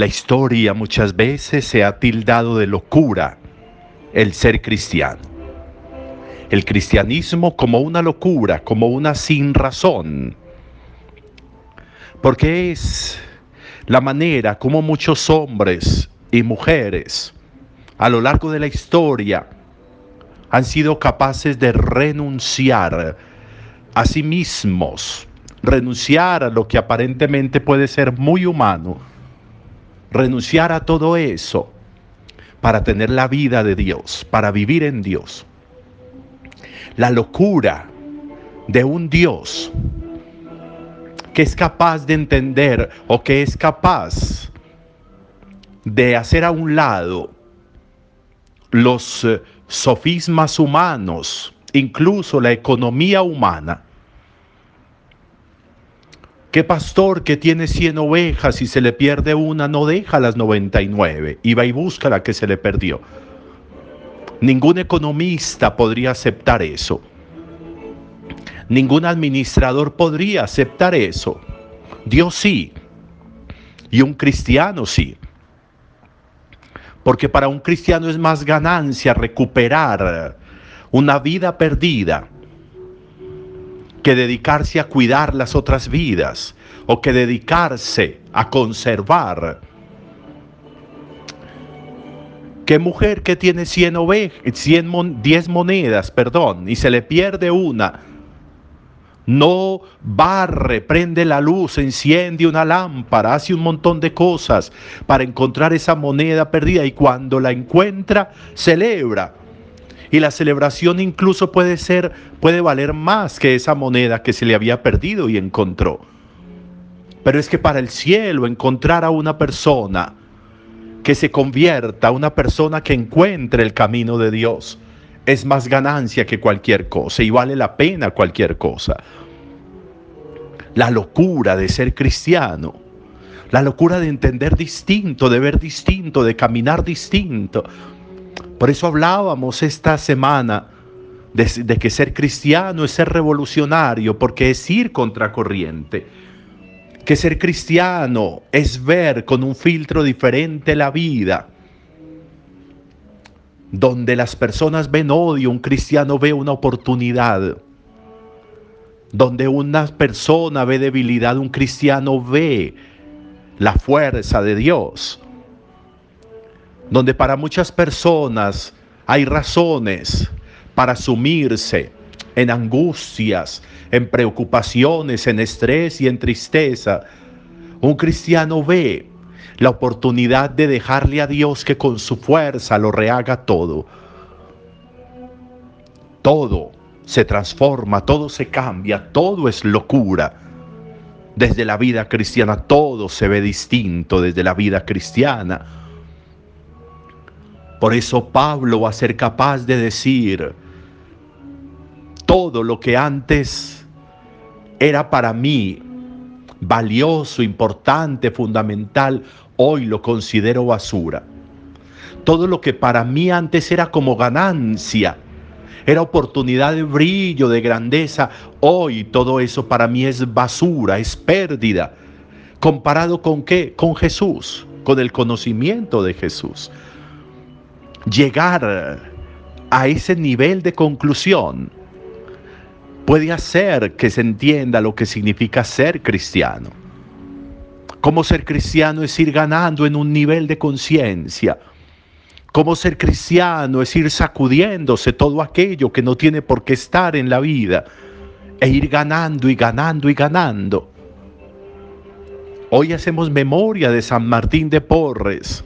La historia muchas veces se ha tildado de locura el ser cristiano. El cristianismo como una locura, como una sin razón. Porque es la manera como muchos hombres y mujeres a lo largo de la historia han sido capaces de renunciar a sí mismos, renunciar a lo que aparentemente puede ser muy humano, renunciar a todo eso para tener la vida de Dios, para vivir en Dios. La locura de un Dios que es capaz de entender o que es capaz de hacer a un lado los eh, sofismas humanos, incluso la economía humana. ¿Qué pastor que tiene 100 ovejas y se le pierde una no deja las 99 y va y busca la que se le perdió? Ningún economista podría aceptar eso. Ningún administrador podría aceptar eso. Dios sí. Y un cristiano sí. Porque para un cristiano es más ganancia recuperar una vida perdida que dedicarse a cuidar las otras vidas o que dedicarse a conservar. ¿Qué mujer que tiene 100 ovejas, 100 10 monedas, perdón, y se le pierde una? no barre, prende la luz, enciende una lámpara, hace un montón de cosas para encontrar esa moneda perdida y cuando la encuentra, celebra. Y la celebración incluso puede ser, puede valer más que esa moneda que se le había perdido y encontró. Pero es que para el cielo encontrar a una persona que se convierta, una persona que encuentre el camino de Dios, es más ganancia que cualquier cosa y vale la pena cualquier cosa. La locura de ser cristiano, la locura de entender distinto, de ver distinto, de caminar distinto. Por eso hablábamos esta semana de, que ser cristiano es ser revolucionario, porque es ir contracorriente. Que ser cristiano es ver con un filtro diferente la vida donde las personas ven odio, un cristiano ve una oportunidad. Donde una persona ve debilidad, un cristiano ve la fuerza de Dios. Donde para muchas personas hay razones para sumirse en angustias, en preocupaciones, en estrés y en tristeza. Un cristiano ve la oportunidad de dejarle a Dios que con su fuerza lo rehaga todo. Todo se transforma, todo se cambia, todo es locura. Desde la vida cristiana todo se ve distinto desde la vida cristiana. Por eso Pablo va a ser capaz de decir, todo lo que antes era para mí valioso, importante, fundamental, hoy lo considero basura. Todo lo que para mí antes era como ganancia, era oportunidad de brillo, de grandeza, hoy todo eso para mí es basura, es pérdida. ¿Comparado con qué? Con Jesús, con el conocimiento de Jesús. Llegar a ese nivel de conclusión puede hacer que se entienda lo que significa ser cristiano. Cómo ser cristiano es ir ganando en un nivel de conciencia. Cómo ser cristiano es ir sacudiéndose todo aquello que no tiene por qué estar en la vida e ir ganando y ganando y ganando. Hoy hacemos memoria de San Martín de Porres,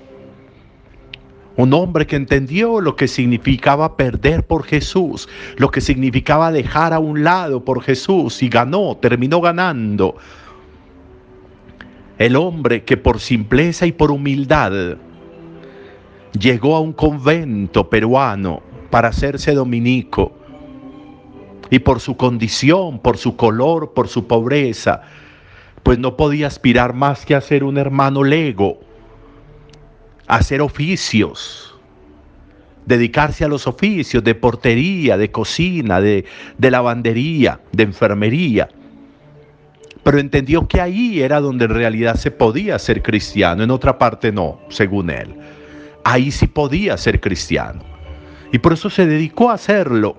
un hombre que entendió lo que significaba perder por Jesús, lo que significaba dejar a un lado por Jesús y ganó, terminó ganando. El hombre que por simpleza y por humildad llegó a un convento peruano para hacerse dominico y por su condición, por su color, por su pobreza, pues no podía aspirar más que a ser un hermano lego, hacer oficios, dedicarse a los oficios de portería, de cocina, de, de lavandería, de enfermería pero entendió que ahí era donde en realidad se podía ser cristiano, en otra parte no, según él. Ahí sí podía ser cristiano. Y por eso se dedicó a hacerlo.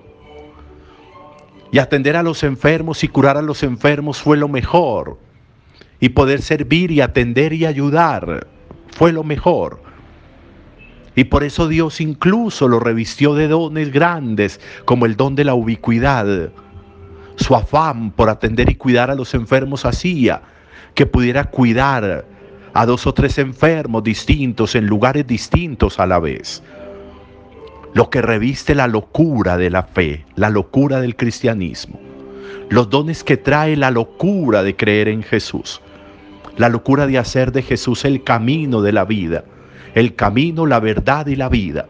Y atender a los enfermos y curar a los enfermos fue lo mejor. Y poder servir y atender y ayudar fue lo mejor. Y por eso Dios incluso lo revistió de dones grandes, como el don de la ubicuidad. Su afán por atender y cuidar a los enfermos hacía que pudiera cuidar a dos o tres enfermos distintos en lugares distintos a la vez. Lo que reviste la locura de la fe, la locura del cristianismo. Los dones que trae la locura de creer en Jesús. La locura de hacer de Jesús el camino de la vida el camino, la verdad y la vida.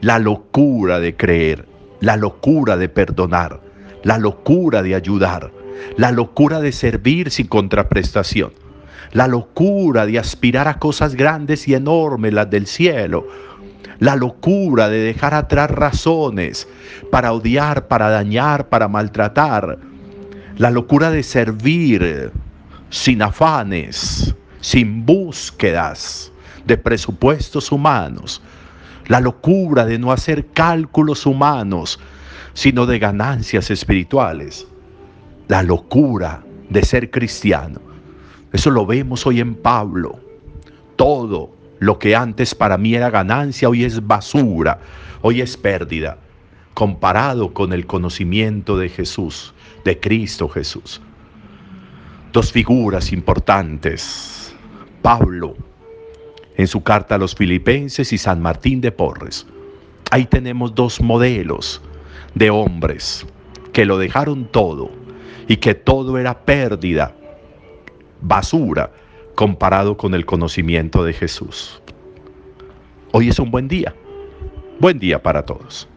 La locura de creer, la locura de perdonar, la locura de ayudar, la locura de servir sin contraprestación, la locura de aspirar a cosas grandes y enormes, las del cielo, la locura de dejar atrás razones para odiar, para dañar, para maltratar, la locura de servir sin afanes, sin búsquedas, de presupuestos humanos, la locura de no hacer cálculos humanos, sino de ganancias espirituales, la locura de ser cristiano. Eso lo vemos hoy en Pablo. Todo lo que antes para mí era ganancia, hoy es basura, hoy es pérdida, comparado con el conocimiento de Jesús, de Cristo Jesús. Dos figuras importantes. Pablo, en su carta a los filipenses y San Martín de Porres. Ahí tenemos dos modelos de hombres que lo dejaron todo y que todo era pérdida, basura, comparado con el conocimiento de Jesús. Hoy es un buen día. Buen día para todos.